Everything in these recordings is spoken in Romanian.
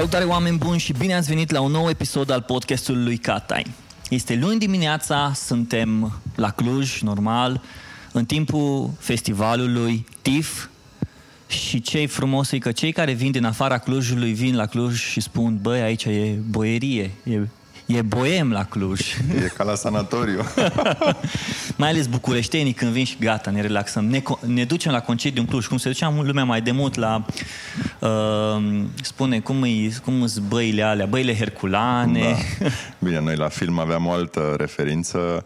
Salutare oameni buni și bine ați venit la un nou episod al podcastului lui Catai. Este luni dimineața, suntem la Cluj, normal, în timpul festivalului TIF și ce frumos e că cei care vin din afara Clujului vin la Cluj și spun, băi, aici e boierie, e E boem la Cluj. E ca la sanatoriu. mai ales bucureștenii când vin și gata, ne relaxăm. Ne, ne ducem la concediu în Cluj, cum se ducea lumea mai de mult la, uh, spune, cum îi, cum sunt băile alea, băile herculane. Da. Bine, noi la film aveam o altă referință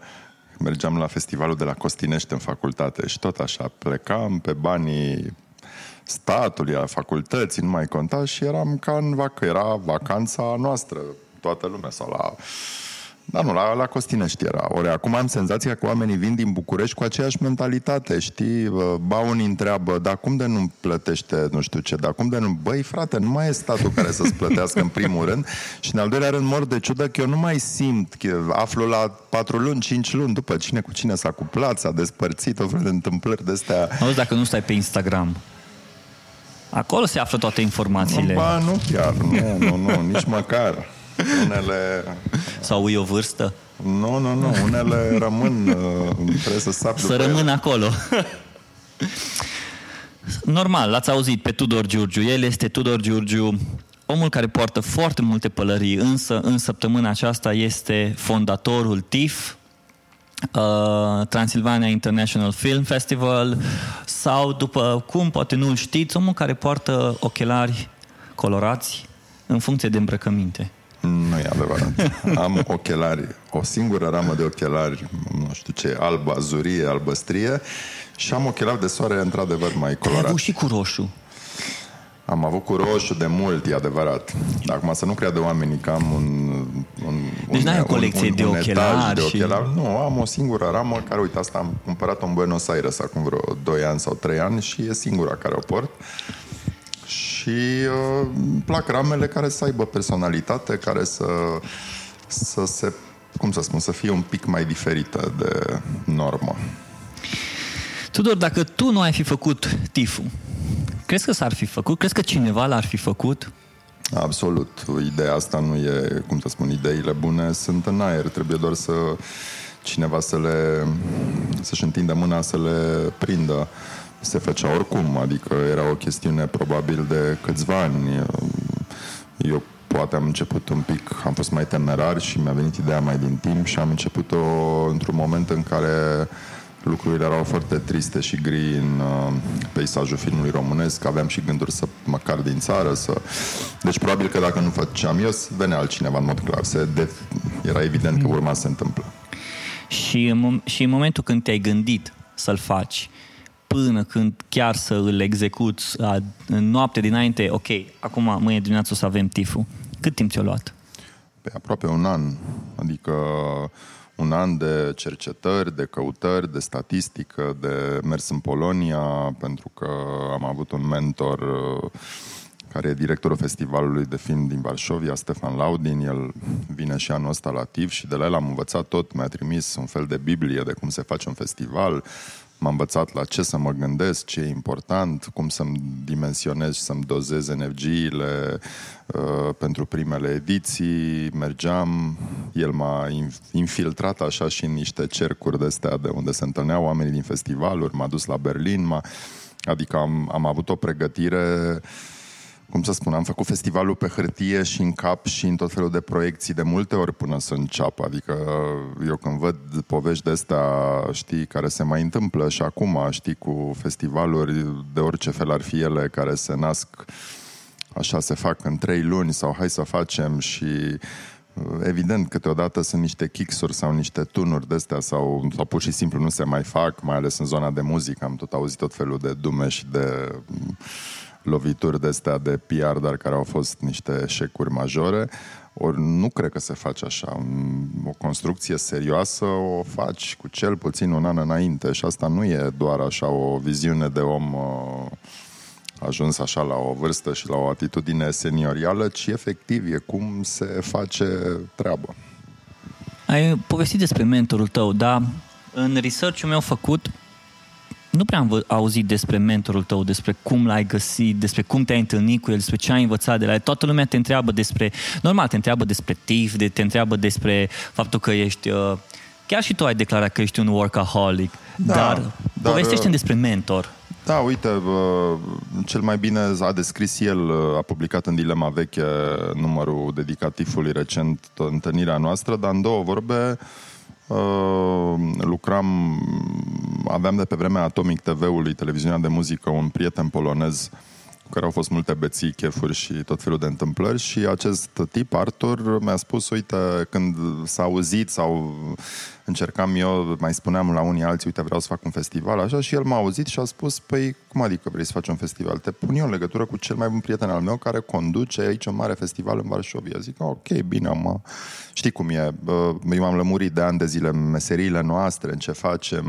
mergeam la festivalul de la Costinești în facultate și tot așa plecam pe banii statului, a facultății, nu mai conta și eram ca în vacă, era vacanța noastră, toată lumea sau la... Da, nu, la, la Costinești era. Ori acum am senzația că oamenii vin din București cu aceeași mentalitate, știi? Ba unii întreabă, dar cum de nu plătește nu știu ce, dar cum de nu... Băi, frate, nu mai e statul care să-ți plătească în primul rând și în al doilea rând mor de ciudă că eu nu mai simt, că aflu la patru luni, cinci luni după cine cu cine s-a cuplat, s-a despărțit, o fel de întâmplări de astea. Auzi, dacă nu stai pe Instagram, Acolo se află toate informațiile. Ba, nu chiar, nu, nu, nu, nici măcar. Unele... Sau e o vârstă? Nu, nu, nu. Unele rămân, uh, trebuie să sap Să rămân acolo. Normal, l-ați auzit pe Tudor Giurgiu. El este Tudor Giurgiu, omul care poartă foarte multe pălării, însă în săptămâna aceasta este fondatorul TIF, uh, Transilvania International Film Festival, sau, după cum poate nu-l știți, omul care poartă ochelari colorați în funcție de îmbrăcăminte. Nu e adevărat. Am ochelari, o singură ramă de ochelari, nu știu ce, albă, azurie, albăstrie și am ochelari de soare într-adevăr mai colorați. Ai avut și cu roșu. Am avut cu roșu de mult, e adevărat. Dar acum să nu creadă oamenii că am un... un deci n-ai o colecție un, un, de, un ochelari de ochelari? Și... Nu, am o singură ramă care, uite, asta am cumpărat-o în Buenos Aires acum vreo 2 ani sau 3 ani și e singura care o port și uh, îmi plac ramele care să aibă personalitate, care să, să se, cum să spun, să fie un pic mai diferită de normă. Tudor, dacă tu nu ai fi făcut tifu, crezi că s-ar fi făcut? Crezi că cineva l-ar fi făcut? Absolut. Ideea asta nu e, cum să spun, ideile bune sunt în aer. Trebuie doar să cineva să le, să-și întindă mâna să le prindă se făcea oricum, adică era o chestiune probabil de câțiva ani. Eu poate am început un pic, am fost mai temerar și mi-a venit ideea mai din timp și am început-o într-un moment în care lucrurile erau foarte triste și gri în uh, peisajul filmului românesc, aveam și gânduri să măcar din țară, să... Deci probabil că dacă nu făceam eu, venea altcineva în mod clar. Se de... Era evident că urma să se întâmplă. Și în, și în momentul când te-ai gândit să-l faci, până când chiar să îl execuți în noapte dinainte, ok, acum mâine dimineață o să avem tiful. Cât timp ți-a luat? Pe aproape un an. Adică un an de cercetări, de căutări, de statistică, de mers în Polonia, pentru că am avut un mentor uh, care e directorul festivalului de film din Varșovia, Stefan Laudin. El vine și anul ăsta la TIV și de la el am învățat tot. Mi-a trimis un fel de Biblie de cum se face un festival, m-a învățat la ce să mă gândesc, ce e important, cum să-mi dimensionez și să-mi dozez energiile uh, pentru primele ediții. Mergeam, el m-a infiltrat așa și în niște cercuri de astea de unde se întâlneau oamenii din festivaluri, m-a dus la Berlin, m-a... adică am, am avut o pregătire uh, cum să spun, am făcut festivalul pe hârtie și în cap și în tot felul de proiecții de multe ori până să înceapă. Adică eu când văd povești de astea, știi, care se mai întâmplă și acum, știi, cu festivaluri de orice fel ar fi ele, care se nasc așa, se fac în trei luni sau hai să facem și Evident, câteodată sunt niște kicksuri sau niște tunuri de astea sau, sau pur și simplu nu se mai fac, mai ales în zona de muzică. Am tot auzit tot felul de dume și de lovituri de astea de PR, dar care au fost niște eșecuri majore. Ori nu cred că se face așa. O construcție serioasă o faci cu cel puțin un an înainte și asta nu e doar așa o viziune de om uh, ajuns așa la o vârstă și la o atitudine seniorială, ci efectiv e cum se face treabă. Ai povestit despre mentorul tău, dar în research-ul meu făcut nu prea am auzit despre mentorul tău, despre cum l-ai găsit, despre cum te-ai întâlnit cu el, despre ce ai învățat de la el. Toată lumea te întreabă despre, normal, te întreabă despre TIF, de, te întreabă despre faptul că ești, uh, chiar și tu ai declarat că ești un workaholic, da, dar, dar povestește despre mentor. Da, uite, cel mai bine a descris el, a publicat în Dilema Veche numărul dedicativului recent, întâlnirea noastră, dar în două vorbe lucram, aveam de pe vremea Atomic TV-ului, televiziunea de muzică, un prieten polonez cu care au fost multe beții, chefuri și tot felul de întâmplări și acest tip, Arthur, mi-a spus, uite, când s-a auzit sau încercam eu, mai spuneam la unii alții, uite, vreau să fac un festival, așa, și el m-a auzit și a spus, păi, cum adică vrei să faci un festival? Te pun eu în legătură cu cel mai bun prieten al meu care conduce aici un mare festival în Varșovia. Zic, ok, bine, mă, știi cum e, eu m-am lămurit de ani de zile meseriile noastre, în ce facem,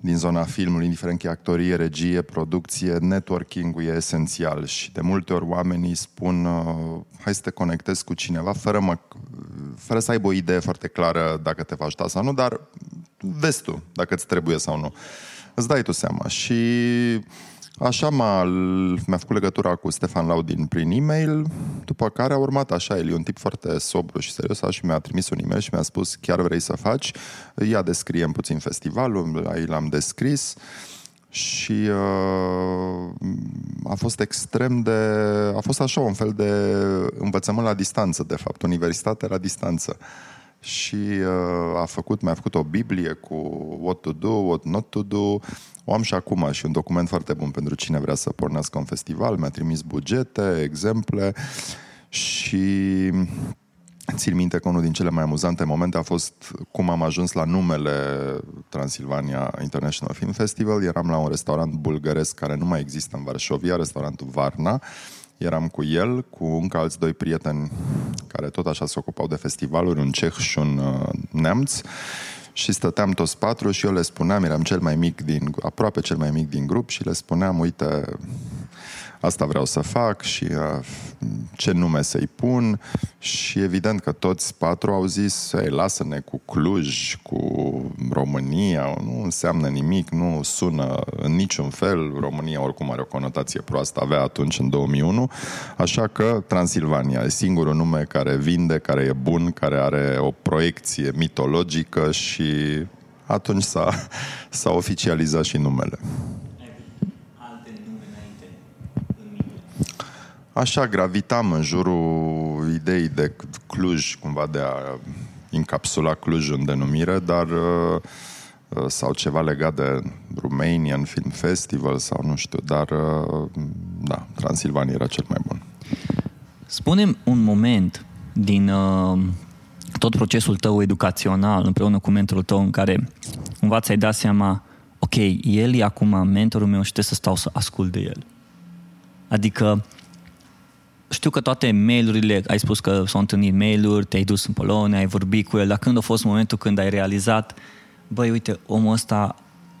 din zona filmului, indiferent că e actorie, regie, producție, networking-ul e esențial și de multe ori oamenii spun uh, hai să te conectezi cu cineva fără, mă, fără să aibă o idee foarte clară dacă te va ajuta sau nu, dar vezi tu dacă îți trebuie sau nu. Îți dai tu seama și Așa m-a, mi-a făcut legătura cu Stefan Laudin prin e-mail, după care a urmat așa, el e un tip foarte sobru și serios și mi-a trimis un e-mail și mi-a spus chiar vrei să faci, ia descriem puțin festivalul, la l-am descris și uh, a fost extrem de... a fost așa un fel de învățământ la distanță, de fapt, universitate la distanță. Și uh, a făcut, mi-a făcut o Biblie cu what to do, what not to do, o am și acum și un document foarte bun pentru cine vrea să pornească un festival. Mi-a trimis bugete, exemple și țin minte că unul din cele mai amuzante momente a fost cum am ajuns la numele Transilvania International Film Festival. Eram la un restaurant bulgăresc care nu mai există în Varșovia, restaurantul Varna. Eram cu el, cu încă alți doi prieteni care tot așa se ocupau de festivaluri, un ceh și un uh, neamț. Și stăteam toți patru și eu le spuneam, eram cel mai mic din, aproape cel mai mic din grup și le spuneam, uite, asta vreau să fac și uh, ce nume să-i pun. Și evident că toți patru au zis, ei, lasă-ne cu Cluj, cu România, nu înseamnă nimic, nu sună în niciun fel, România oricum are o conotație proastă, avea atunci în 2001, așa că Transilvania e singurul nume care vinde, care e bun, care are o proiecție mitologică și atunci s-a, s-a oficializat și numele. Așa gravitam în jurul ideii de Cluj, cumva de a încapsula Cluj în denumire, dar uh, uh, sau ceva legat de Romanian Film Festival sau nu știu, dar uh, da, Transilvania era cel mai bun. Spunem un moment din uh, tot procesul tău educațional împreună cu mentorul tău în care cumva ți-ai dat seama ok, el e acum mentorul meu și trebuie să stau să ascult de el. Adică știu că toate mailurile, ai spus că s-au întâlnit mail-uri, te-ai dus în Polonia, ai vorbit cu el, dar când a fost momentul când ai realizat, băi, uite, omul ăsta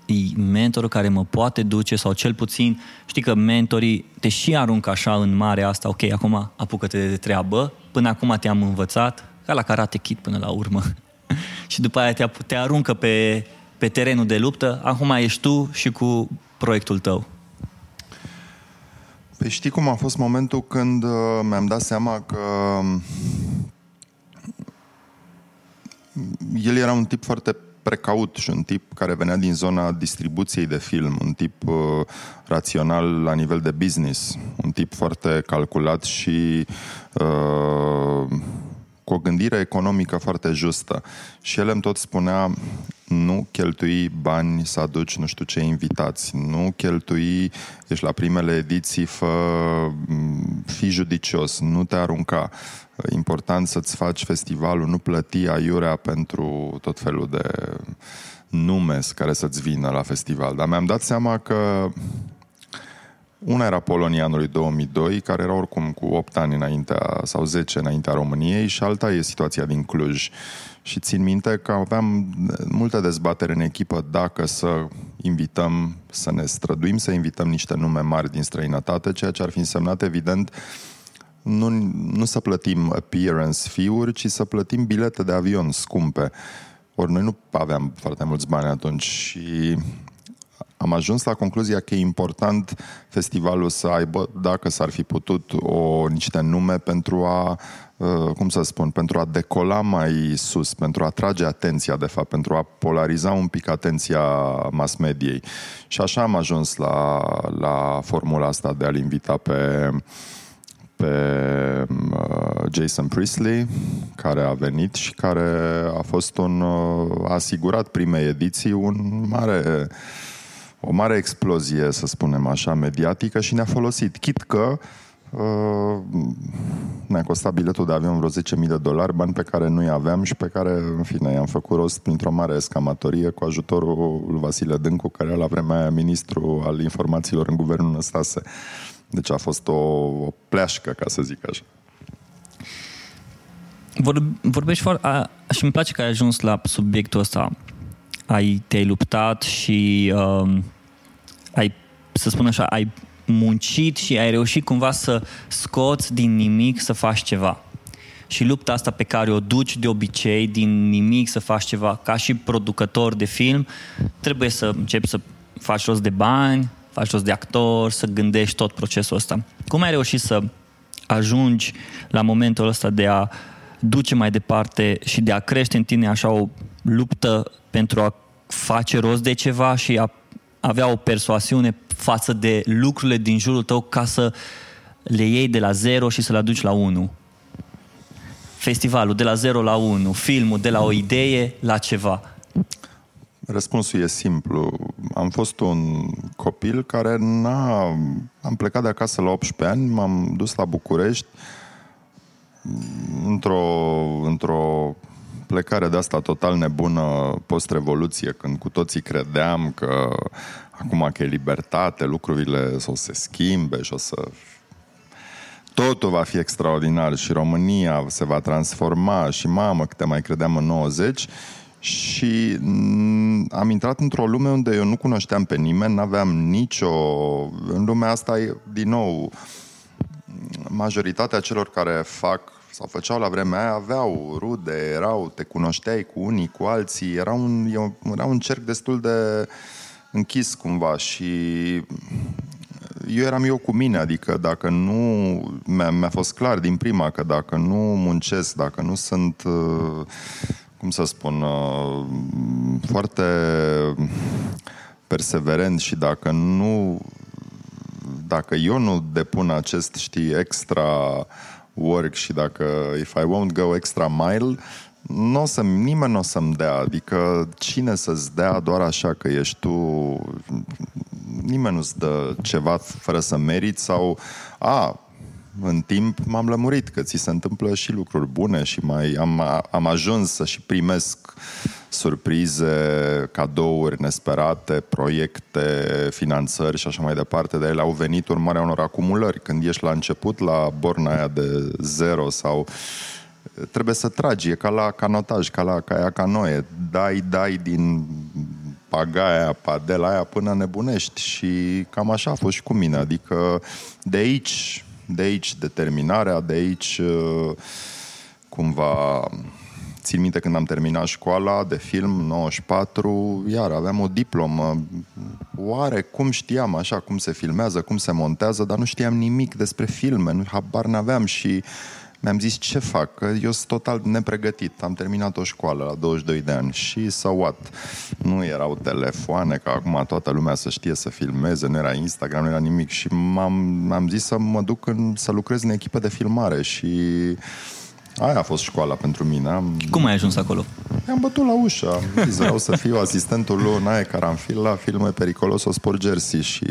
e mentorul care mă poate duce sau cel puțin, știi că mentorii te și aruncă așa în mare asta, ok, acum apucă-te de treabă, până acum te-am învățat, ca la Karate Kid până la urmă. și după aia te, te aruncă pe, pe terenul de luptă, acum ești tu și cu proiectul tău. Păi știi cum a fost momentul când uh, mi-am dat seama că um, el era un tip foarte precaut și un tip care venea din zona distribuției de film, un tip uh, rațional la nivel de business, un tip foarte calculat și uh, cu o gândire economică foarte justă. Și el îmi tot spunea, nu cheltui bani să aduci nu știu ce invitați, nu cheltui, ești la primele ediții, fă, fi judicios, nu te arunca. Important să-ți faci festivalul, nu plăti aiurea pentru tot felul de nume care să-ți vină la festival. Dar mi-am dat seama că una era Polonia anului 2002, care era oricum cu 8 ani înaintea, sau 10 înaintea României, și alta e situația din Cluj. Și țin minte că aveam multe dezbatere în echipă dacă să invităm, să ne străduim să invităm niște nume mari din străinătate, ceea ce ar fi însemnat, evident, nu, nu să plătim appearance fee-uri, ci să plătim bilete de avion scumpe. Ori noi nu aveam foarte mulți bani atunci și am ajuns la concluzia că e important festivalul să aibă, dacă s-ar fi putut, o, niște nume pentru a Uh, cum să spun, pentru a decola mai sus, pentru a atrage atenția, de fapt, pentru a polariza un pic atenția mass mediei. Și așa am ajuns la, la formula asta de a-l invita pe, pe uh, Jason Priestley, care a venit și care a fost un uh, a asigurat primei ediții un mare o mare explozie, să spunem așa, mediatică și ne-a folosit. Chit că uh, Uh, ne-a costat biletul de avion vreo 10.000 de dolari, bani pe care nu-i aveam și pe care, în fine, i-am făcut rost printr-o mare escamatorie cu ajutorul lui Vasile Dâncu, care era la vremea aia ministru al informațiilor în guvernul Năstase. Deci a fost o, o pleașcă, ca să zic așa. Vor, vorbești foarte... A, și îmi place că ai ajuns la subiectul ăsta. Ai, te-ai luptat și um, ai, să spun așa, ai muncit și ai reușit cumva să scoți din nimic să faci ceva. Și lupta asta pe care o duci de obicei, din nimic să faci ceva, ca și producător de film, trebuie să începi să faci rost de bani, faci rost de actor, să gândești tot procesul ăsta. Cum ai reușit să ajungi la momentul ăsta de a duce mai departe și de a crește în tine așa o luptă pentru a face rost de ceva și a avea o persoasiune față de lucrurile din jurul tău ca să le iei de la zero și să le aduci la 1. Festivalul de la 0 la 1, filmul de la o idee la ceva. Răspunsul e simplu. Am fost un copil care n-a... Am plecat de acasă la 18 ani, m-am dus la București într-o, într-o plecare de asta total nebună post-revoluție, când cu toții credeam că acum că e libertate, lucrurile o să se schimbe și o să totul va fi extraordinar și România se va transforma și mamă câte mai credeam în 90 și am intrat într-o lume unde eu nu cunoșteam pe nimeni, n-aveam nicio... În lumea asta, din nou, majoritatea celor care fac sau făceau la vremea aia, aveau rude, erau, te cunoșteai cu unii, cu alții, era un, era un cerc destul de închis cumva și eu eram eu cu mine, adică dacă nu, mi-a, mi-a fost clar din prima că dacă nu muncesc, dacă nu sunt, cum să spun, foarte perseverent și dacă nu, dacă eu nu depun acest, știi, extra work și dacă if I won't go extra mile, nu o să, nimeni nu o să-mi dea. Adică cine să-ți dea doar așa că ești tu... Nimeni nu-ți dă ceva fără să meriți sau... A, în timp m-am lămurit că ți se întâmplă și lucruri bune și mai am, am ajuns să și primesc surprize, cadouri nesperate, proiecte, finanțări și așa mai departe, dar ele au venit urmarea unor acumulări. Când ești la început, la borna aia de zero sau trebuie să tragi, e ca la canotaj, ca la caia canoe. Dai, dai din pagaia, padela aia până nebunești și cam așa a fost și cu mine. Adică de aici, de aici determinarea, de aici cumva țin minte când am terminat școala de film, 94, iar aveam o diplomă. Oare cum știam așa, cum se filmează, cum se montează, dar nu știam nimic despre filme, nu, habar n-aveam și mi-am zis ce fac, că eu sunt total nepregătit. Am terminat o școală la 22 de ani și să what? Nu erau telefoane, ca acum toată lumea să știe să filmeze, nu era Instagram, nu era nimic și m-am, am zis să mă duc în, să lucrez în echipă de filmare și Aia a fost școala pentru mine. Am... Cum ai ajuns acolo? Am bătut la ușă. Am zis, vreau să fiu asistentul lui Nae Caranfil la filme Periculoso Sport Jersey și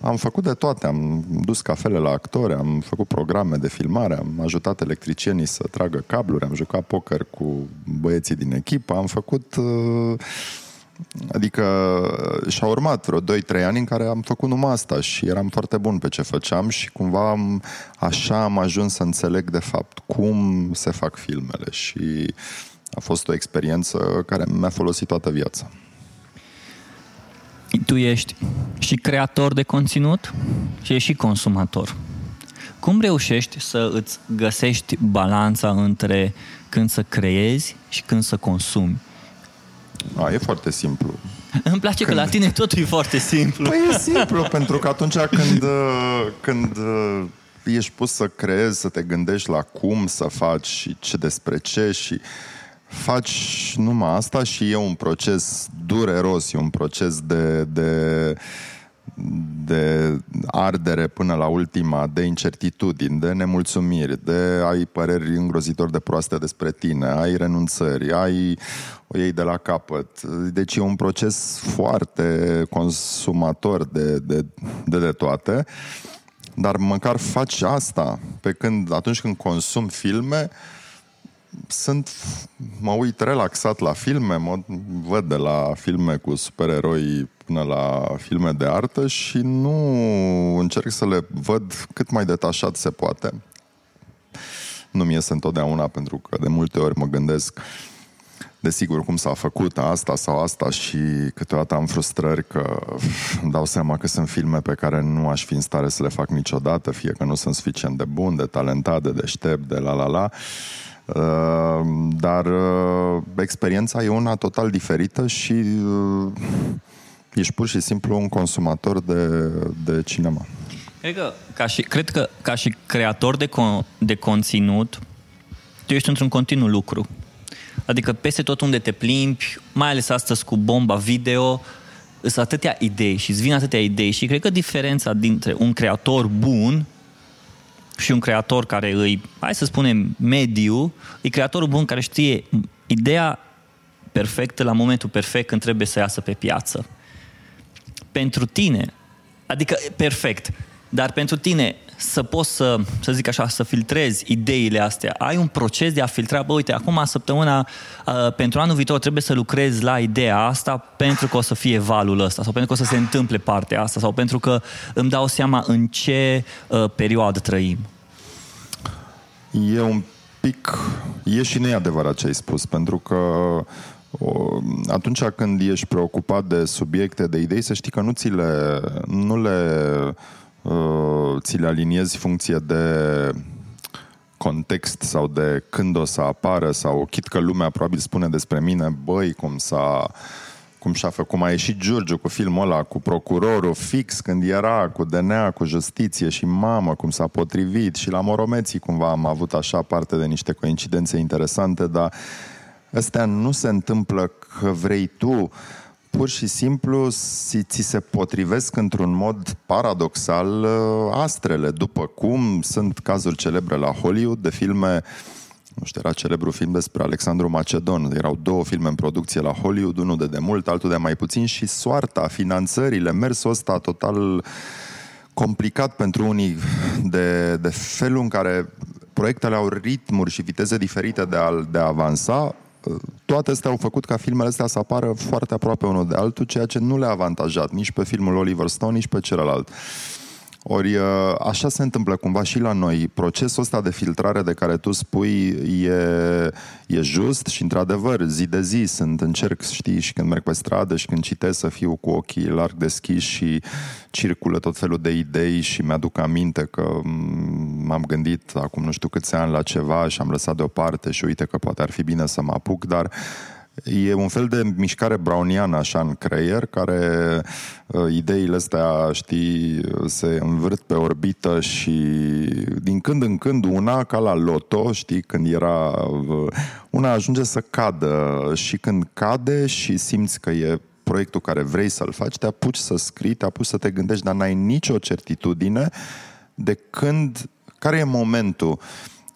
am făcut de toate. Am dus cafele la actori, am făcut programe de filmare, am ajutat electricienii să tragă cabluri, am jucat poker cu băieții din echipă, am făcut uh, Adică și-a urmat vreo 2-3 ani în care am făcut numai asta și eram foarte bun pe ce făceam și cumva am, așa am ajuns să înțeleg de fapt cum se fac filmele și a fost o experiență care mi-a folosit toată viața. Tu ești și creator de conținut și ești și consumator. Cum reușești să îți găsești balanța între când să creezi și când să consumi? A, e foarte simplu. Îmi place când... că la tine totul e foarte simplu. Păi e simplu, pentru că atunci când, uh, când uh, ești pus să creezi, să te gândești la cum să faci și ce despre ce și faci numai asta și e un proces dureros, e un proces de, de de ardere până la ultima, de incertitudini, de nemulțumiri, de ai păreri îngrozitor de proaste despre tine, ai renunțări, ai o iei de la capăt. Deci e un proces foarte consumator de, de, de, de toate, dar măcar faci asta pe când, atunci când consum filme, sunt, mă uit relaxat la filme, mă văd de la filme cu supereroi până la filme de artă și nu încerc să le văd cât mai detașat se poate. Nu mi iese întotdeauna pentru că de multe ori mă gândesc desigur cum s-a făcut asta sau asta și câteodată am frustrări că îmi dau seama că sunt filme pe care nu aș fi în stare să le fac niciodată, fie că nu sunt suficient de bun, de talentat, de deștept, de la la la. Uh, dar uh, experiența e una total diferită și uh, ești pur și simplu un consumator de, de cinema. Cred că, ca și, cred că ca și creator de, con, de conținut, tu ești într-un continuu lucru. Adică peste tot unde te plimbi, mai ales astăzi cu bomba video, sunt atâtea idei și îți vin atâtea idei și cred că diferența dintre un creator bun și un creator care îi, hai să spunem, mediu, e creatorul bun care știe ideea perfectă la momentul perfect când trebuie să iasă pe piață. Pentru tine, adică perfect, dar pentru tine să poți să, să zic așa, să filtrezi ideile astea, ai un proces de a filtra, bă, uite, acum săptămâna, uh, pentru anul viitor trebuie să lucrezi la ideea asta pentru că o să fie valul ăsta sau pentru că o să se întâmple partea asta sau pentru că îmi dau seama în ce uh, perioadă trăim. E un pic, e și neadevărat ce ai spus, pentru că o, atunci când ești preocupat de subiecte, de idei, să știi că nu ți le, nu le uh, ți le aliniezi funcție de context sau de când o să apară sau chit că lumea probabil spune despre mine, băi, cum s-a cum și-a făcut, cum a ieșit Giurgiu cu filmul ăla, cu procurorul fix când era, cu DNA, cu justiție și mamă, cum s-a potrivit și la Moromeții cumva am avut așa parte de niște coincidențe interesante, dar astea nu se întâmplă că vrei tu, pur și simplu ți se potrivesc într-un mod paradoxal uh, astrele, după cum sunt cazuri celebre la Hollywood de filme uh, nu știu, era celebru film despre Alexandru Macedon. Erau două filme în producție la Hollywood, unul de demult, altul de mai puțin și soarta, finanțările, mersul ăsta total complicat pentru unii de, de felul în care proiectele au ritmuri și viteze diferite de a, de a avansa, toate astea au făcut ca filmele astea să apară foarte aproape unul de altul, ceea ce nu le-a avantajat nici pe filmul Oliver Stone, nici pe celălalt. Uh, ori uh, așa se întâmplă cumva și la noi. Procesul ăsta de filtrare de care tu spui e, e just și într-adevăr zi de zi sunt încerc, știi, și când merg pe stradă și când citesc să fiu cu ochii larg deschiși și circulă tot felul de idei și mi-aduc aminte că mm, m-am gândit acum nu știu câți ani la ceva și am lăsat deoparte și uite că poate ar fi bine să mă apuc, dar E un fel de mișcare browniană așa în creier, care uh, ideile astea, știi, se învârt pe orbită și din când în când una, ca la loto, știi, când era... Uh, una ajunge să cadă și când cade și simți că e proiectul care vrei să-l faci, te apuci să scrii, te apuci să te gândești, dar n-ai nicio certitudine de când, care e momentul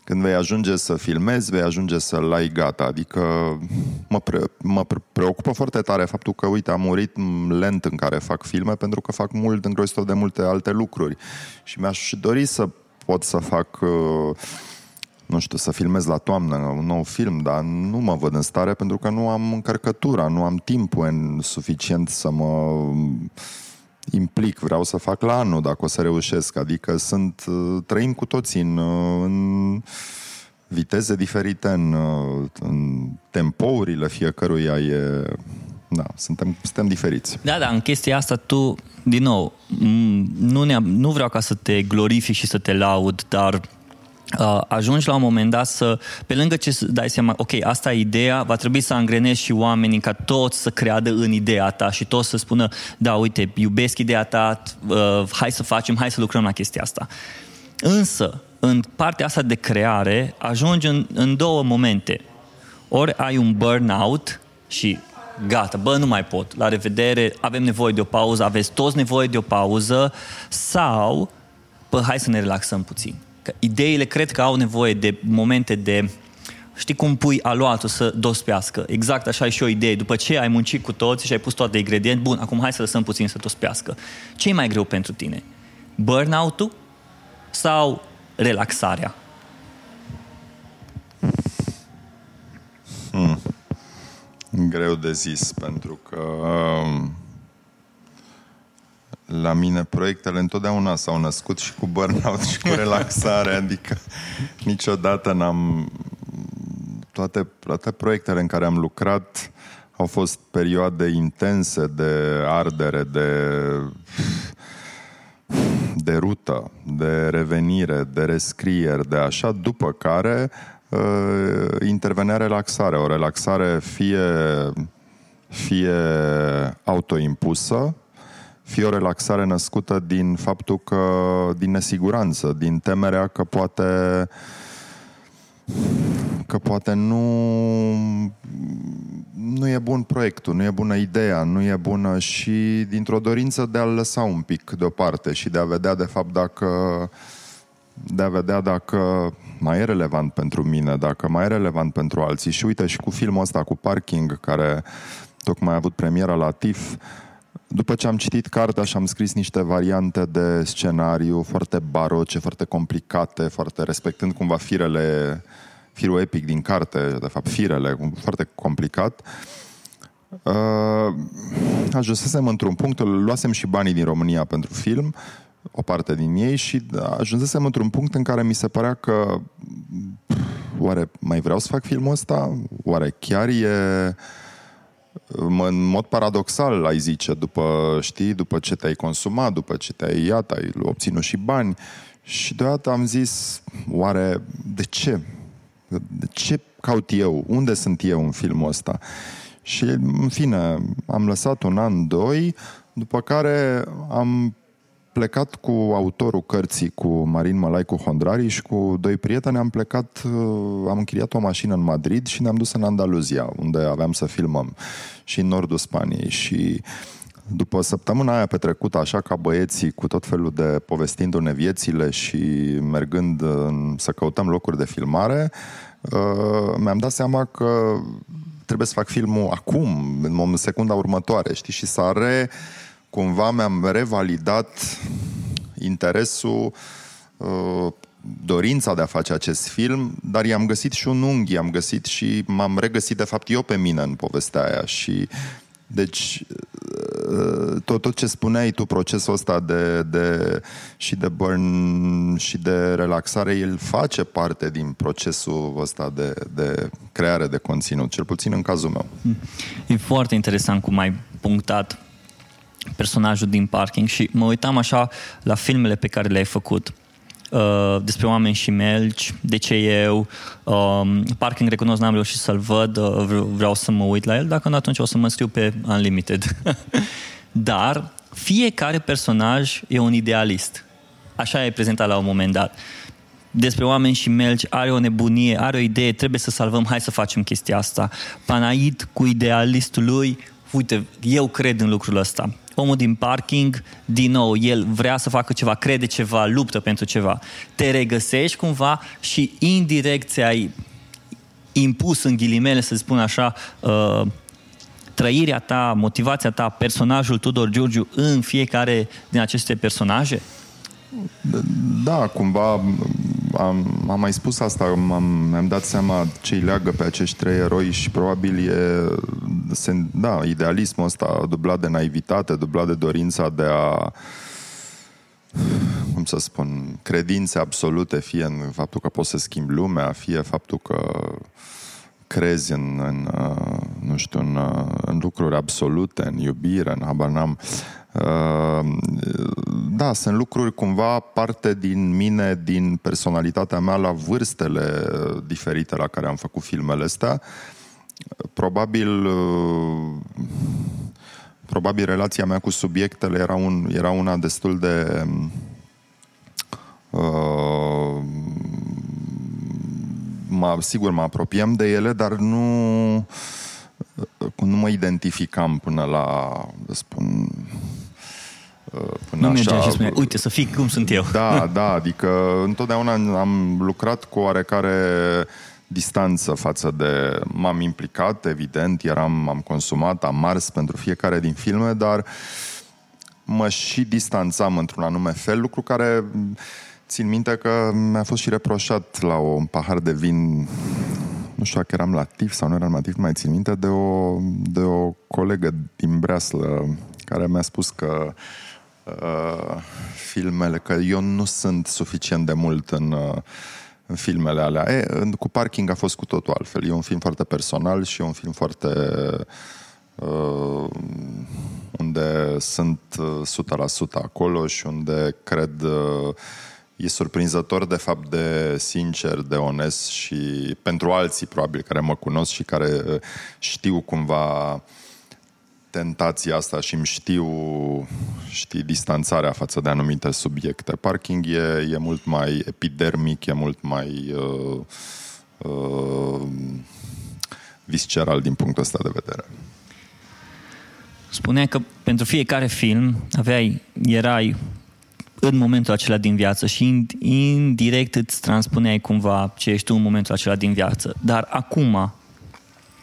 când vei ajunge să filmezi, vei ajunge să-l ai gata. Adică mă, pre, mă preocupă foarte tare faptul că, uite, am un ritm lent în care fac filme pentru că fac mult îngrozitor de multe alte lucruri. Și mi-aș dori să pot să fac, uh, nu știu, să filmez la toamnă un nou film, dar nu mă văd în stare pentru că nu am încărcătura, nu am timpul în suficient să mă implic, vreau să fac la anul dacă o să reușesc. Adică sunt, uh, trăim cu toții în, uh, în viteze diferite, în, uh, în tempourile fiecăruia e... Da, suntem, suntem diferiți. Da, da, în chestia asta tu, din nou, nu, ne nu vreau ca să te glorifici și să te laud, dar uh, ajungi la un moment dat să, pe lângă ce dai seama, ok, asta e ideea, va trebui să angrenezi și oamenii ca toți să creadă în ideea ta și toți să spună, da, uite, iubesc ideea ta, uh, hai să facem, hai să lucrăm la chestia asta. Însă, în partea asta de creare, ajungi în, în două momente. Ori ai un burnout și gata, bă, nu mai pot, la revedere, avem nevoie de o pauză, aveți toți nevoie de o pauză, sau, bă, hai să ne relaxăm puțin. Că ideile cred că au nevoie de momente de Știi cum pui aluatul să dospească? Exact așa e și o idee. După ce ai muncit cu toți și ai pus toate ingrediente, bun, acum hai să lăsăm puțin să dospească. Ce e mai greu pentru tine? Burnout-ul sau relaxarea? Hmm. Greu de zis, pentru că um, la mine proiectele întotdeauna s-au născut și cu burnout și cu relaxare, adică niciodată n-am... Toate, toate proiectele în care am lucrat au fost perioade intense de ardere, de de rută, de revenire, de rescrieri, de așa, după care uh, intervenea relaxarea. O relaxare fie, fie autoimpusă, fie o relaxare născută din faptul că, din nesiguranță, din temerea că poate că poate nu nu e bun proiectul, nu e bună ideea, nu e bună și dintr-o dorință de a-l lăsa un pic deoparte și de a vedea de fapt dacă de a vedea dacă mai e relevant pentru mine, dacă mai e relevant pentru alții. Și uite, și cu filmul ăsta, cu Parking, care tocmai a avut premiera la TIFF, după ce am citit cartea și am scris niște variante de scenariu foarte baroce, foarte complicate, foarte respectând cumva firele, firul epic din carte, de fapt firele, foarte complicat, uh, ajunsesem într-un punct, luasem și banii din România pentru film, o parte din ei și ajunsesem într-un punct în care mi se părea că oare mai vreau să fac filmul ăsta? Oare chiar e în mod paradoxal, ai zice, după, știi, după ce te-ai consumat, după ce te-ai iat, ai obținut și bani. Și deodată am zis, oare de ce? De ce caut eu? Unde sunt eu în filmul ăsta? Și, în fine, am lăsat un an, doi, după care am plecat cu autorul cărții, cu Marin Mălai, cu Hondrari și cu doi prieteni am plecat, uh, am închiriat o mașină în Madrid și ne-am dus în Andaluzia, unde aveam să filmăm și în nordul Spaniei. Și după săptămâna aia petrecută așa ca băieții cu tot felul de povestindu-ne viețile și mergând în, să căutăm locuri de filmare, uh, mi-am dat seama că trebuie să fac filmul acum, în secunda următoare, știi, și s-a re cumva mi-am revalidat interesul, uh, dorința de a face acest film, dar i-am găsit și un unghi, am găsit și m-am regăsit de fapt eu pe mine în povestea aia și deci uh, tot, tot ce spuneai tu, procesul ăsta de, de, și de burn și de relaxare, el face parte din procesul ăsta de, de creare de conținut, cel puțin în cazul meu. E foarte interesant cum ai punctat personajul din parking și mă uitam așa la filmele pe care le-ai făcut. Uh, despre oameni și melci, de ce eu, um, parking recunosc, n-am reușit să-l văd, uh, vreau să mă uit la el, dacă nu atunci o să mă scriu pe Unlimited. Dar fiecare personaj e un idealist. Așa e prezentat la un moment dat. Despre oameni și melci, are o nebunie, are o idee, trebuie să salvăm, hai să facem chestia asta. Panaid cu idealistul lui, uite, eu cred în lucrul ăsta omul din parking, din nou, el vrea să facă ceva, crede ceva, luptă pentru ceva. Te regăsești cumva și indirect ți-ai impus în ghilimele, să spun așa, uh, trăirea ta, motivația ta, personajul Tudor Giurgiu în fiecare din aceste personaje? Da, cumva am, am mai spus asta, am, mi-am dat seama ce îi leagă pe acești trei eroi și probabil e, se, da, idealismul ăsta dublat de naivitate, dublat de dorința de a cum să spun, credințe absolute, fie în faptul că poți să schimbi lumea, fie faptul că crezi în, în nu știu, în, în lucruri absolute, în iubire, în habar n-am. Uh, da, sunt lucruri cumva parte din mine, din personalitatea mea la vârstele diferite la care am făcut filmele astea. Probabil uh, probabil relația mea cu subiectele era, un, era una destul de uh, mă, sigur mă apropiem de ele, dar nu nu mă identificam până la spun Până nu mergea și spunea, uite, să fii cum sunt eu. Da, da, adică întotdeauna am lucrat cu oarecare distanță față de... M-am implicat, evident, eram, am consumat, am mars pentru fiecare din filme, dar mă și distanțam într-un anume fel, lucru care țin minte că mi-a fost și reproșat la un pahar de vin nu știu dacă eram la TIF sau nu eram la TIF, mai țin minte, de o, de o colegă din Breaslă care mi-a spus că uh, filmele, că eu nu sunt suficient de mult în, uh, în filmele alea. E, cu Parking a fost cu totul altfel. E un film foarte personal și e un film foarte uh, unde sunt uh, 100% acolo și unde cred uh, e surprinzător de fapt de sincer, de onest și pentru alții probabil care mă cunosc și care uh, știu cumva tentația asta și îmi știu știi, distanțarea față de anumite subiecte. Parking e, e mult mai epidermic, e mult mai uh, uh, visceral din punctul ăsta de vedere. Spuneai că pentru fiecare film aveai, erai în momentul acela din viață și indirect îți transpuneai cumva ce ești tu în momentul acela din viață. Dar acum,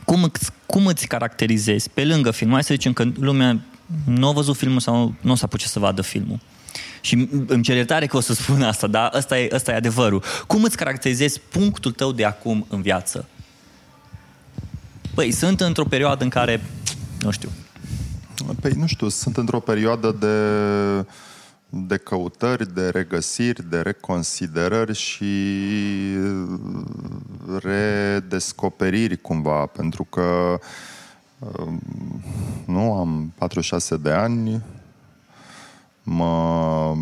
cum, cum îți caracterizezi pe lângă film? Hai să zicem că lumea nu a văzut filmul sau nu o să apuce să vadă filmul. Și îmi cer iertare că o să spun asta, dar ăsta e, ăsta e adevărul. Cum îți caracterizezi punctul tău de acum în viață? Păi, sunt într-o perioadă în care, nu știu. Păi, nu știu, sunt într-o perioadă de de căutări, de regăsiri, de reconsiderări și redescoperiri cumva, pentru că um, nu am 46 de ani, mă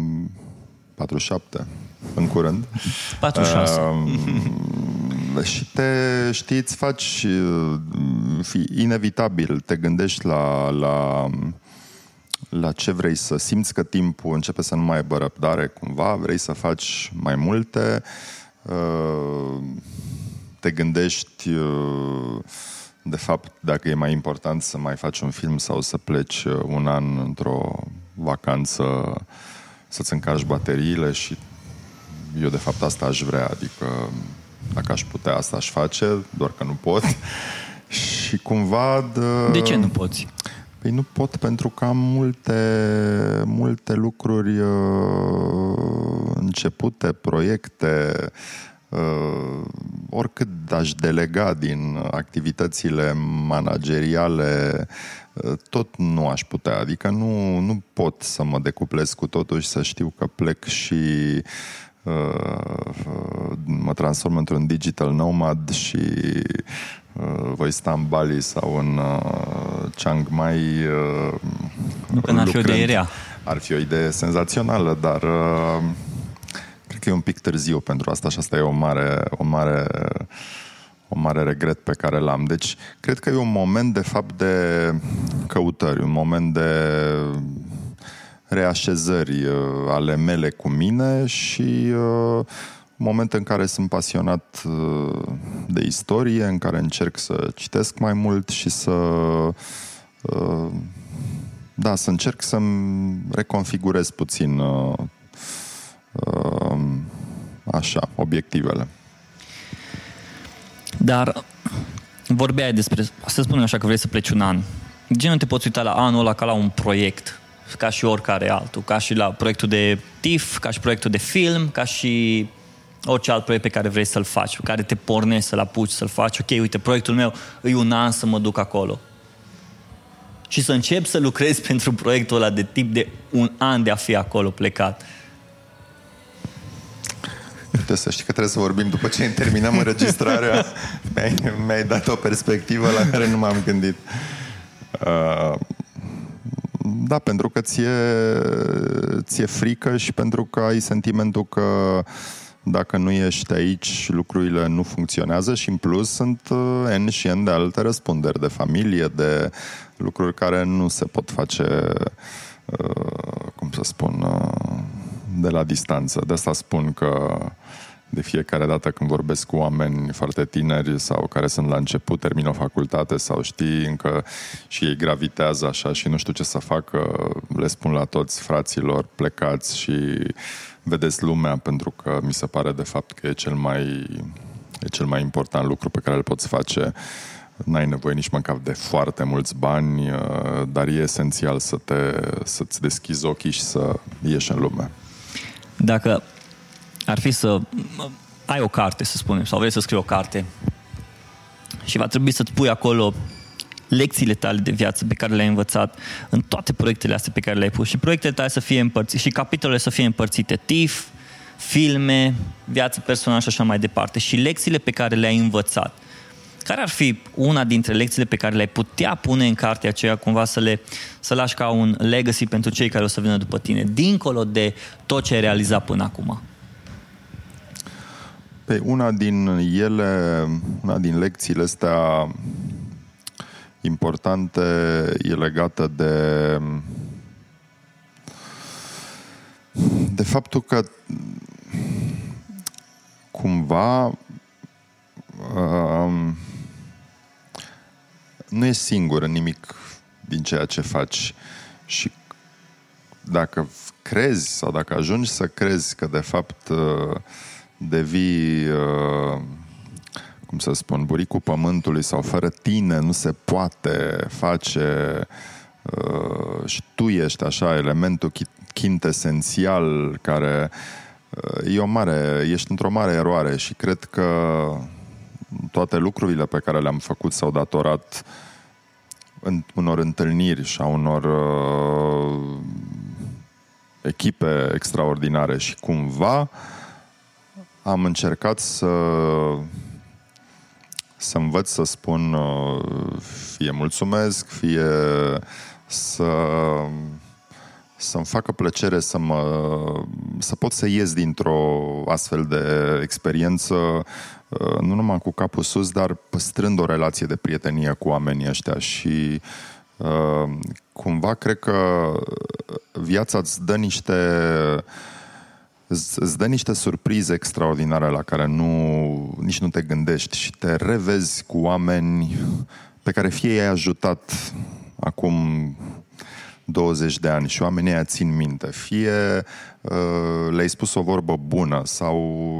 47 în curând. 46. Uh, și te știți, îți faci fi inevitabil, te gândești la, la la ce vrei să simți că timpul începe să nu mai aibă răbdare cumva, vrei să faci mai multe, uh, te gândești uh, de fapt dacă e mai important să mai faci un film sau să pleci uh, un an într-o vacanță să-ți încarci bateriile și eu de fapt asta aș vrea, adică dacă aș putea asta aș face, doar că nu pot. și cumva... De, de ce nu poți? Păi nu pot pentru că am multe, multe lucruri uh, începute, proiecte, uh, oricât aș delega din activitățile manageriale, uh, tot nu aș putea. Adică nu, nu pot să mă decuplez cu totul și să știu că plec și uh, mă transform într-un digital nomad și uh, voi sta în Bali sau în uh, Chiang Mai uh, Nu că n-ar fi o idee rea. Ar fi o idee senzațională, dar uh, cred că e un pic târziu pentru asta și asta e o mare, o mare o mare regret pe care l-am. Deci, cred că e un moment, de fapt, de căutări, un moment de reașezări uh, ale mele cu mine și uh, moment în care sunt pasionat uh, de istorie, în care încerc să citesc mai mult și să uh, da, să încerc să-mi reconfigurez puțin uh, așa, obiectivele. Dar vorbeai despre, să spunem așa că vrei să pleci un an. Gen, te poți uita la anul ăla ca la un proiect, ca și oricare altul, ca și la proiectul de TIF, ca și proiectul de film, ca și orice alt proiect pe care vrei să-l faci, pe care te pornești să-l apuci, să-l faci, ok, uite, proiectul meu e un an să mă duc acolo. Și să încep să lucrezi pentru proiectul ăla de tip de un an de a fi acolo plecat. Uite, să știi că trebuie să vorbim după ce terminăm înregistrarea. mi-ai, mi-ai dat o perspectivă la care nu m-am gândit. Uh, Da, pentru că ți-e, ți-e frică și pentru că ai sentimentul că dacă nu ești aici, lucrurile nu funcționează și în plus sunt uh, N și N de alte răspunderi, de familie, de lucruri care nu se pot face, uh, cum să spun, uh, de la distanță. De asta spun că de fiecare dată când vorbesc cu oameni foarte tineri sau care sunt la început, termină o facultate sau știi încă și ei gravitează așa și nu știu ce să facă, le spun la toți fraților plecați și vedeți lumea pentru că mi se pare de fapt că e cel mai, e cel mai important lucru pe care îl poți face. N-ai nevoie nici măcar de foarte mulți bani, dar e esențial să te, să-ți deschizi ochii și să ieși în lume. Dacă ar fi să ai o carte, să spunem, sau vrei să scrii o carte și va trebui să-ți pui acolo lecțiile tale de viață pe care le-ai învățat în toate proiectele astea pe care le-ai pus și proiectele tale să fie împărțite și capitolele să fie împărțite TIF, filme, viață personală și așa mai departe și lecțiile pe care le-ai învățat. Care ar fi una dintre lecțiile pe care le-ai putea pune în cartea aceea cumva să le să lași ca un legacy pentru cei care o să vină după tine, dincolo de tot ce ai realizat până acum? Pe una din ele, una din lecțiile astea importante e legată de de faptul că cumva um, nu e singur în nimic din ceea ce faci. Și dacă crezi sau dacă ajungi să crezi că de fapt uh, devii uh, cum să spun, buricul pământului sau fără tine nu se poate face uh, și tu ești așa elementul quintesențial care uh, e o mare, ești într-o mare eroare și cred că toate lucrurile pe care le-am făcut s-au datorat în unor întâlniri și a unor uh, echipe extraordinare și cumva am încercat să să învăț să spun uh, fie mulțumesc, fie să să-mi facă plăcere să mă să pot să ies dintr-o astfel de experiență uh, nu numai cu capul sus, dar păstrând o relație de prietenie cu oamenii ăștia. Și uh, cumva cred că viața îți dă niște îți dă niște surprize extraordinare la care nu, nici nu te gândești și te revezi cu oameni pe care fie i-ai ajutat acum 20 de ani și oamenii aia țin minte. Fie uh, le-ai spus o vorbă bună sau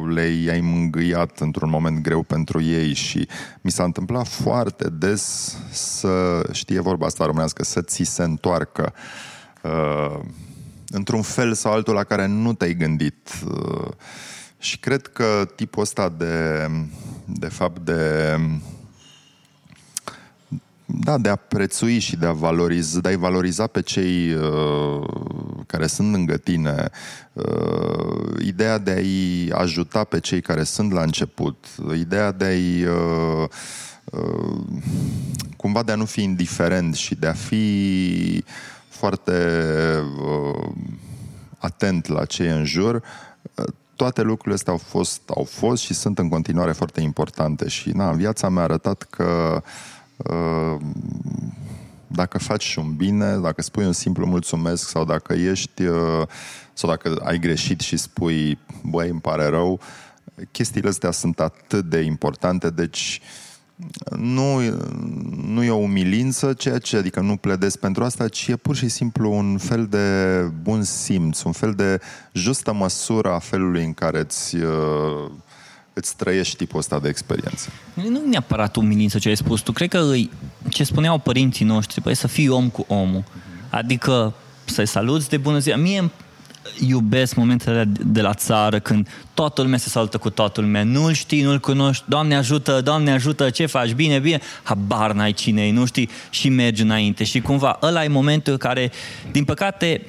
le-ai mângâiat într-un moment greu pentru ei și mi s-a întâmplat foarte des să, știe vorba asta românească, să ți se întoarcă. Uh, într-un fel sau altul la care nu te-ai gândit. Uh, și cred că tipul ăsta de, de fapt, de da, de a prețui și de a valoriza, de a valoriza pe cei uh, care sunt lângă tine, uh, ideea de a-i ajuta pe cei care sunt la început, ideea de a-i uh, uh, cumva de a nu fi indiferent și de a fi foarte uh, atent la ce e în jur, uh, toate lucrurile astea au fost, au fost și sunt în continuare foarte importante și na, viața mi-a arătat că uh, dacă faci un bine, dacă spui un simplu mulțumesc sau dacă ești uh, sau dacă ai greșit și spui băi, îmi pare rău, chestiile astea sunt atât de importante, deci uh, nu, nu e o umilință, ceea ce, adică nu pledez pentru asta, ci e pur și simplu un fel de bun simț, un fel de justă măsură a felului în care îți, uh, îți trăiești tipul ăsta de experiență. Nu neapărat umilință ce ai spus tu, cred că îi, ce spuneau părinții noștri, păi să fii om cu omul. Adică să-i saluți de bună ziua. Mie iubesc momentele de la țară când toată lumea se salută cu toată lumea. Nu-l știi, nu-l cunoști, Doamne ajută, Doamne ajută, ce faci, bine, bine. Habar n-ai cine nu știi, și mergi înainte. Și cumva ăla e momentul care, din păcate,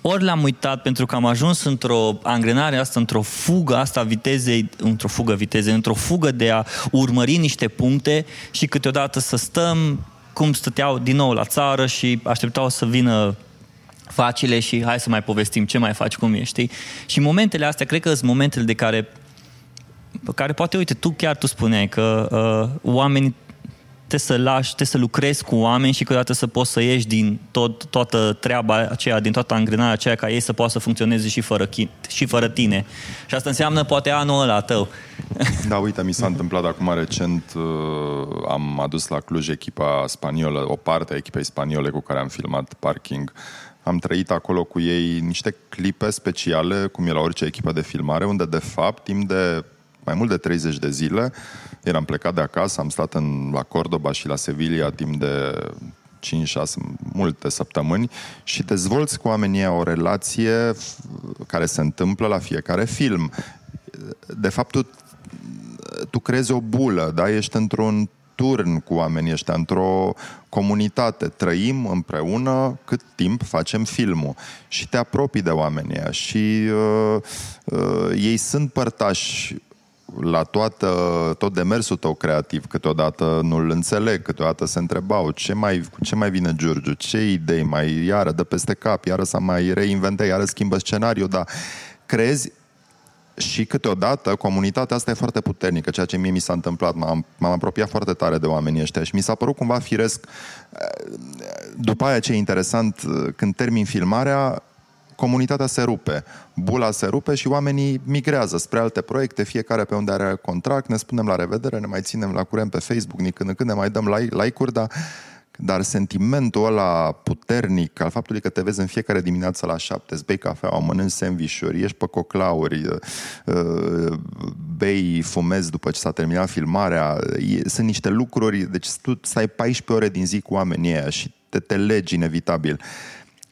ori l-am uitat pentru că am ajuns într-o angrenare asta, într-o fugă asta vitezei, într-o fugă vitezei, într-o fugă de a urmări niște puncte și câteodată să stăm cum stăteau din nou la țară și așteptau să vină facile și hai să mai povestim ce mai faci, cum ești. Și momentele astea, cred că sunt momentele de care pe care poate, uite, tu chiar tu spuneai că uh, oamenii te să lași, te să lucrezi cu oameni și câteodată să poți să ieși din tot, toată treaba aceea, din toată angrenarea aceea, ca ei să poată să funcționeze și fără, și fără tine. Și asta înseamnă poate anul ăla tău. Da, uite, mi s-a întâmplat acum recent, uh, am adus la Cluj echipa spaniolă, o parte a echipei spaniole cu care am filmat Parking. Am trăit acolo cu ei niște clipe speciale, cum e la orice echipă de filmare, unde, de fapt, timp de mai mult de 30 de zile. Eram plecat de acasă, am stat în, la Cordoba și la Sevilla timp de 5-6, multe săptămâni și dezvolți cu oamenii o relație care se întâmplă la fiecare film. De fapt, tu, tu creezi o bulă, da? Ești într-un turn cu oamenii ăștia, într-o comunitate. Trăim împreună cât timp facem filmul. Și te apropii de oamenii ăia. Și uh, uh, ei sunt părtași la toată, tot demersul tău creativ, câteodată nu-l înțeleg, câteodată se întrebau ce mai, ce mai vine Giurgiu, ce idei? Mai, iară, dă peste cap, iară să mai reinvente, iară schimbă scenariul, dar crezi și câteodată comunitatea asta e foarte puternică, ceea ce mie mi s-a întâmplat, m-am, m-am apropiat foarte tare de oamenii ăștia și mi s-a părut cumva firesc după aia ce e interesant, când termin filmarea, comunitatea se rupe, bula se rupe și oamenii migrează spre alte proiecte, fiecare pe unde are contract, ne spunem la revedere, ne mai ținem la curent pe Facebook, nici când în când ne mai dăm like-uri, dar dar sentimentul ăla puternic al faptului că te vezi în fiecare dimineață la șapte, îți bei cafea, mănânci sandvișuri, ieși pe coclauri, uh, bei, fumezi după ce s-a terminat filmarea, sunt niște lucruri, deci tu stai 14 ore din zi cu oamenii ăia și te, te legi inevitabil.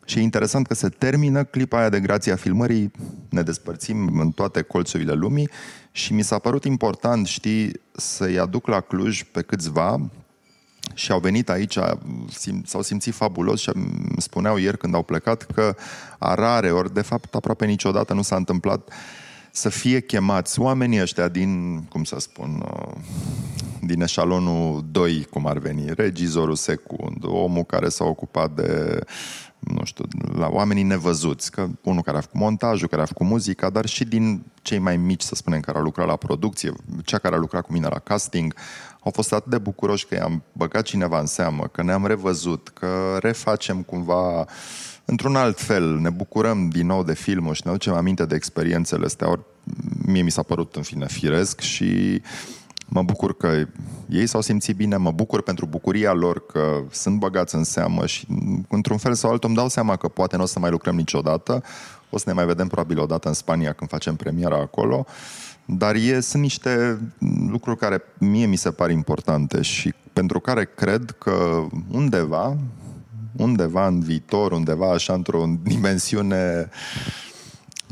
Și e interesant că se termină clipa aia de grație a filmării, ne despărțim în toate colțurile lumii și mi s-a părut important, știi, să-i aduc la Cluj pe câțiva și au venit aici, s-au simțit fabulos și îmi spuneau ieri când au plecat că a rare ori, de fapt aproape niciodată nu s-a întâmplat să fie chemați oamenii ăștia din, cum să spun, uh, din eșalonul 2, cum ar veni, regizorul secund, omul care s-a ocupat de nu știu, la oamenii nevăzuți, că unul care a făcut montajul, care a făcut muzica, dar și din cei mai mici, să spunem, care au lucrat la producție, cea care a lucrat cu mine la casting, au fost atât de bucuroși că i-am băgat cineva în seamă, că ne-am revăzut, că refacem cumva într-un alt fel, ne bucurăm din nou de filmul și ne aducem aminte de experiențele astea, ori mie mi s-a părut în fine firesc și uh, Mă bucur că ei s-au simțit bine, mă bucur pentru bucuria lor că sunt băgați în seamă și într-un fel sau altul îmi dau seama că poate nu o să mai lucrăm niciodată, o să ne mai vedem probabil o dată în Spania când facem premiera acolo, dar e, sunt niște lucruri care mie mi se par importante și pentru care cred că undeva, undeva în viitor, undeva așa într-o dimensiune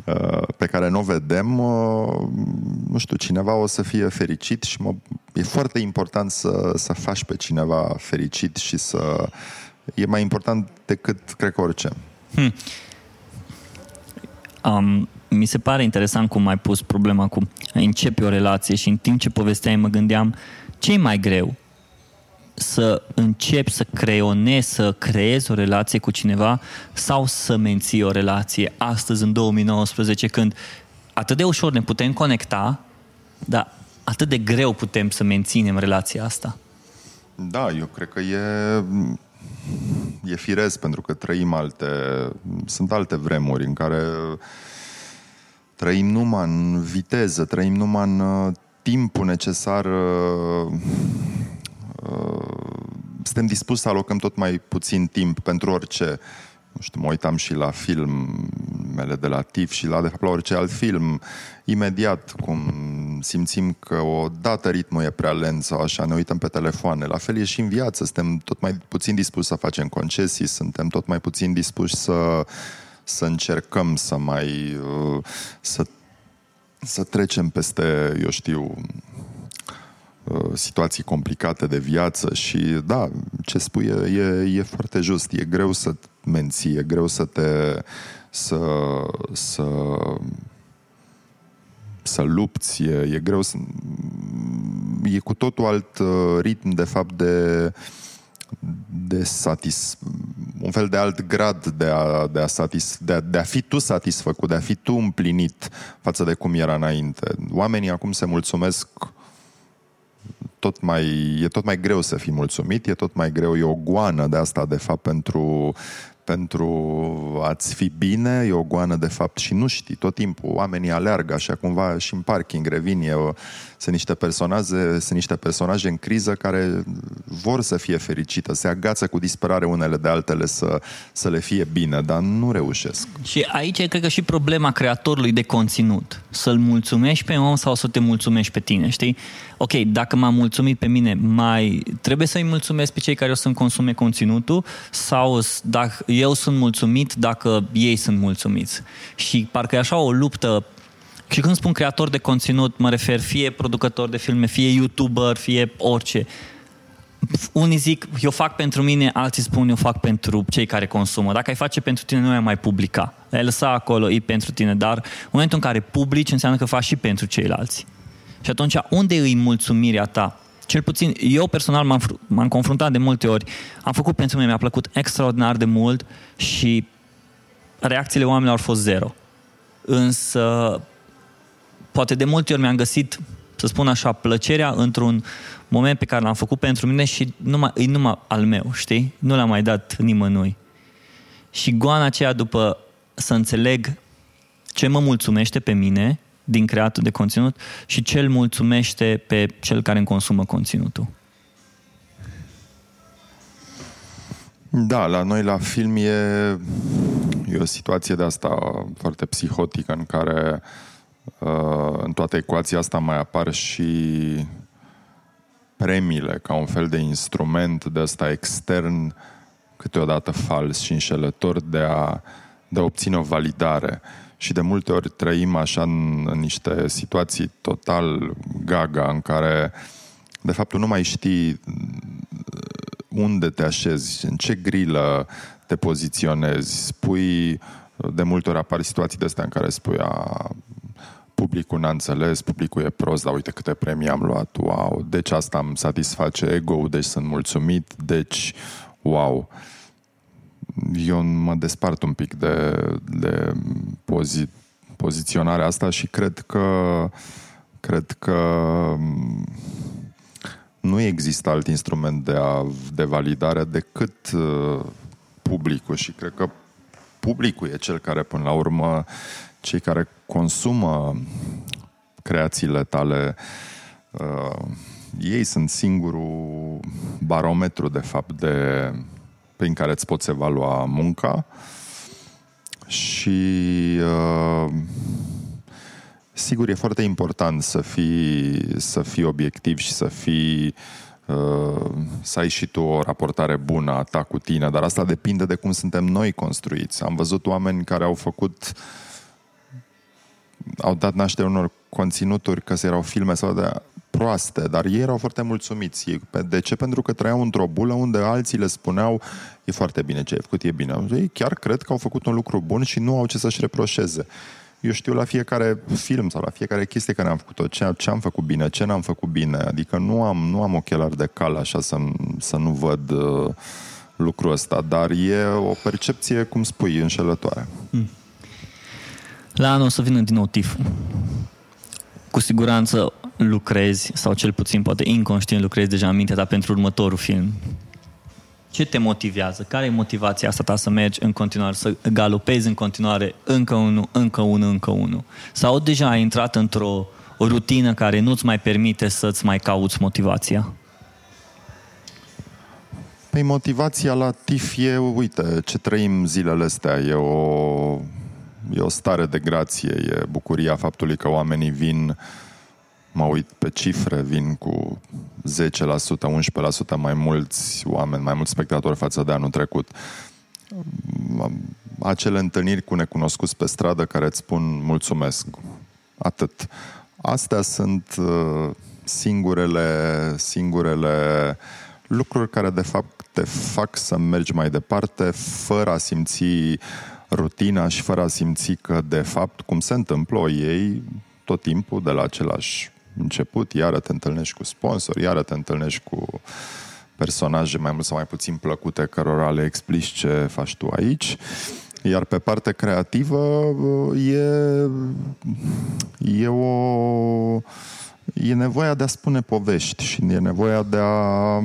Uh, pe care nu o vedem, uh, nu știu, cineva o să fie fericit și mă, e foarte important să, să faci pe cineva fericit și să... E mai important decât, cred că, orice. Hmm. Um, mi se pare interesant cum ai pus problema cu începi o relație și în timp ce povesteai mă gândeam ce e mai greu? să începi să creionezi, să creezi o relație cu cineva sau să menții o relație astăzi, în 2019, când atât de ușor ne putem conecta, dar atât de greu putem să menținem relația asta? Da, eu cred că e, e firesc pentru că trăim alte, sunt alte vremuri în care trăim numai în viteză, trăim numai în uh, timpul necesar uh, Uh, suntem dispuși să alocăm tot mai puțin timp pentru orice. Nu știu, mă uitam și la filmele de la TIF și la, de fapt, la orice alt film. Imediat, cum simțim că o dată ritmul e prea lent sau așa, ne uităm pe telefoane. La fel e și în viață. Suntem tot mai puțin dispuși să facem concesii, suntem tot mai puțin dispuși să, să încercăm să mai... Uh, să, să trecem peste, eu știu, Uh, situații complicate de viață și da, ce spui e, e, e foarte just, e greu să menții, e greu să te să, să să lupți, e, e greu să... E cu totul alt uh, ritm, de fapt, de, de satis, un fel de alt grad de a, de, a satis, de, a, de a fi tu satisfăcut, de a fi tu împlinit față de cum era înainte. Oamenii acum se mulțumesc tot mai, e tot mai greu să fii mulțumit, e tot mai greu, e o goană de asta, de fapt, pentru, pentru a-ți fi bine, e o goană de fapt și nu știi, tot timpul oamenii aleargă așa cumva și în parking revin, e o, sunt niște personaje, sunt niște personaje în criză care vor să fie fericită, se agață cu disperare unele de altele să, să le fie bine, dar nu reușesc. Și aici e, cred că, și problema creatorului de conținut. Să-l mulțumești pe om sau să te mulțumești pe tine, știi? Ok, dacă m-am mulțumit pe mine, mai trebuie să-i mulțumesc pe cei care o să-mi consume conținutul sau dacă eu sunt mulțumit dacă ei sunt mulțumiți. Și parcă e așa o luptă și când spun creator de conținut, mă refer fie producător de filme, fie youtuber, fie orice. Unii zic, eu fac pentru mine, alții spun, eu fac pentru cei care consumă. Dacă ai face pentru tine, nu ai mai publica. Ai lăsa acolo, e pentru tine, dar în momentul în care publici, înseamnă că faci și pentru ceilalți. Și atunci, unde e mulțumirea ta? Cel puțin, eu personal m-am, m-am confruntat de multe ori, am făcut pentru mine, mi-a plăcut extraordinar de mult și reacțiile oamenilor au fost zero. Însă poate de multe ori mi-am găsit, să spun așa, plăcerea într-un moment pe care l-am făcut pentru mine și numai, e numai al meu, știi? Nu l-am mai dat nimănui. Și goana aceea după să înțeleg ce mă mulțumește pe mine din creatul de conținut și ce îl mulțumește pe cel care îmi consumă conținutul. Da, la noi la film e, e o situație de asta foarte psihotică în care uh, Uh, în toată ecuația asta mai apar și premiile ca un fel de instrument de ăsta extern, câteodată fals și înșelător de a, de a obține o validare. Și de multe ori trăim așa în, în niște situații total gaga în care de fapt nu mai știi unde te așezi, în ce grilă te poziționezi. Spui, de multe ori apar situații de astea în care spui a, publicul n-a înțeles, publicul e prost, dar uite câte premii am luat, wow, deci asta îmi satisface ego deci sunt mulțumit, deci wow. Eu mă despart un pic de, de pozi, poziționarea asta și cred că cred că nu există alt instrument de, a, de validare decât uh, publicul și cred că publicul e cel care până la urmă cei care consumă creațiile tale, uh, ei sunt singurul barometru, de fapt, de, prin care îți poți evalua munca și uh, sigur e foarte important să fii, să fii obiectiv și să fii uh, să ai și tu o raportare bună a ta cu tine, dar asta depinde de cum suntem noi construiți. Am văzut oameni care au făcut uh, au dat naștere unor conținuturi, că erau filme sau de proaste, dar ei erau foarte mulțumiți. De ce? Pentru că trăiau într-o bulă unde alții le spuneau e foarte bine ce ai făcut, e bine. Ei chiar cred că au făcut un lucru bun și nu au ce să-și reproșeze. Eu știu la fiecare film sau la fiecare chestie care am făcut-o, ce, ce am făcut bine, ce n-am făcut bine. Adică nu am, nu am ochelari de cal așa să, să nu văd uh, lucrul ăsta, dar e o percepție, cum spui, înșelătoare. Mm. La anul o să vină din nou tiful. Cu siguranță lucrezi, sau cel puțin poate inconștient lucrezi deja în mintea ta pentru următorul film. Ce te motivează? Care e motivația asta ta să mergi în continuare, să galopezi în continuare încă unul, încă unul, încă unul? Sau deja ai intrat într-o o rutină care nu-ți mai permite să-ți mai cauți motivația? Păi motivația la TIF e, uite, ce trăim zilele astea, e o e o stare de grație, e bucuria faptului că oamenii vin, mă uit pe cifre, vin cu 10%, 11% mai mulți oameni, mai mulți spectatori față de anul trecut. Acele întâlniri cu necunoscuți pe stradă care îți spun mulțumesc. Atât. Astea sunt uh, singurele, singurele lucruri care de fapt te fac să mergi mai departe fără a simți rutina și fără a simți că, de fapt, cum se întâmplă, o ei tot timpul de la același început, iară te întâlnești cu sponsori, iară te întâlnești cu personaje mai mult sau mai puțin plăcute cărora le explici ce faci tu aici. Iar pe partea creativă e, e o e nevoia de a spune povești și e nevoia de a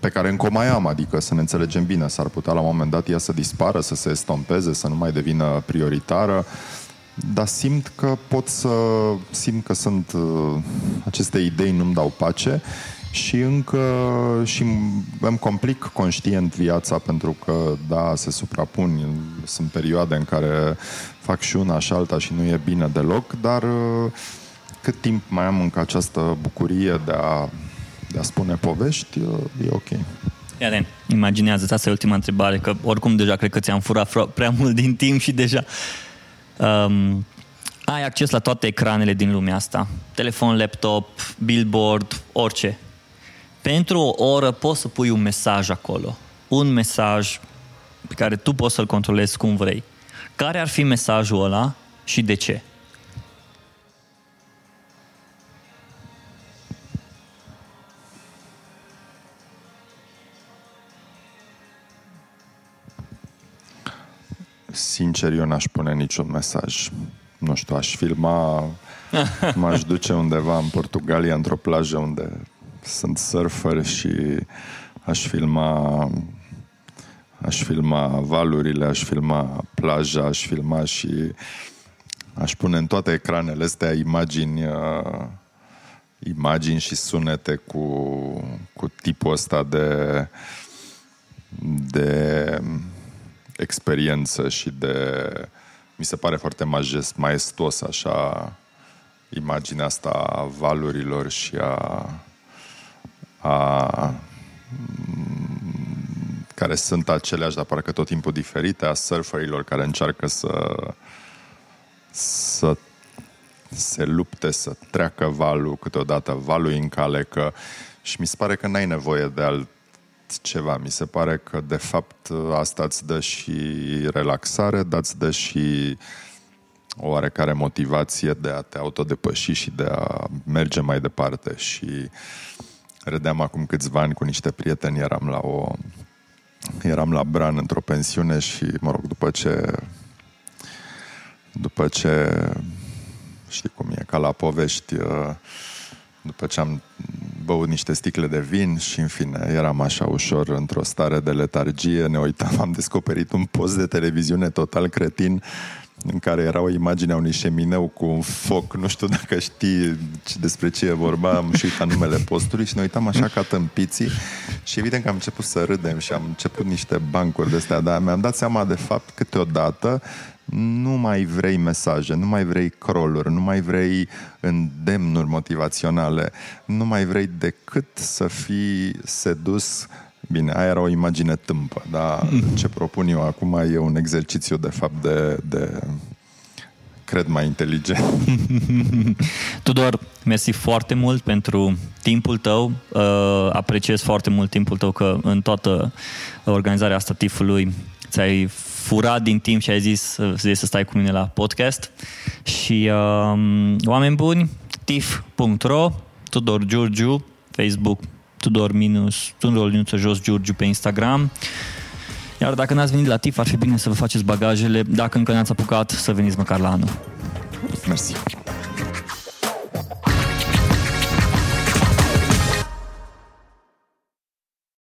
pe care încă o mai am, adică să ne înțelegem bine, s-ar putea la un moment dat ea să dispară, să se estompeze, să nu mai devină prioritară, dar simt că pot să simt că sunt aceste idei nu-mi dau pace și încă și îmi complic conștient viața pentru că, da, se suprapun, sunt perioade în care fac și una și alta și nu e bine deloc, dar cât timp mai am încă această bucurie de a, de a spune povești, e ok. Iar imaginează, asta e ultima întrebare, că oricum deja cred că ți-am furat prea mult din timp și deja um, ai acces la toate ecranele din lumea asta. Telefon, laptop, billboard, orice pentru o oră poți să pui un mesaj acolo. Un mesaj pe care tu poți să-l controlezi cum vrei. Care ar fi mesajul ăla și de ce? Sincer, eu n-aș pune niciun mesaj. Nu știu, aș filma, m-aș duce undeva în Portugalia, într-o plajă unde sunt surfer și aș filma aș filma valurile, aș filma plaja, aș filma și aș pune în toate ecranele astea imagini uh, imagini și sunete cu, cu tipul ăsta de de experiență și de mi se pare foarte majest, maestos așa imaginea asta a valurilor și a a, care sunt aceleași, dar parcă tot timpul diferite, a surferilor care încearcă să, să se lupte, să treacă valul câteodată, valul în cale, că și mi se pare că n-ai nevoie de alt ceva. Mi se pare că, de fapt, asta îți dă și relaxare, dar îți dă și o oarecare motivație de a te autodepăși și de a merge mai departe. Și Redeam acum câțiva ani cu niște prieteni, eram la o... Eram la Bran într-o pensiune și, mă rog, după ce... După ce... Știi cum e, ca la povești... Uh, după ce am băut niște sticle de vin și, în fine, eram așa ușor într-o stare de letargie, ne uitam, am descoperit un post de televiziune total cretin în care era o imagine a unui șemineu cu un foc, nu știu dacă știi despre ce e vorba, am și uitat numele postului și ne uitam așa ca tâmpiții și evident că am început să râdem și am început niște bancuri de astea, dar mi-am dat seama de fapt câteodată nu mai vrei mesaje, nu mai vrei crawl nu mai vrei îndemnuri motivaționale, nu mai vrei decât să fii sedus Bine, aia era o imagine tâmpă, dar ce propun eu acum e un exercițiu, de fapt, de, de cred mai inteligent. Tudor, mersi foarte mult pentru timpul tău. Uh, apreciez foarte mult timpul tău că în toată organizarea asta tifului ți-ai furat din timp și ai zis să, să stai cu mine la podcast. Și uh, oameni buni, tif.ro, Tudor Giurgiu, Facebook, Tudor minus, Tudor minus jos Giurgiu pe Instagram. Iar dacă n-ați venit la TIF, ar fi bine să vă faceți bagajele. Dacă încă n-ați apucat, să veniți măcar la anul. Mersi.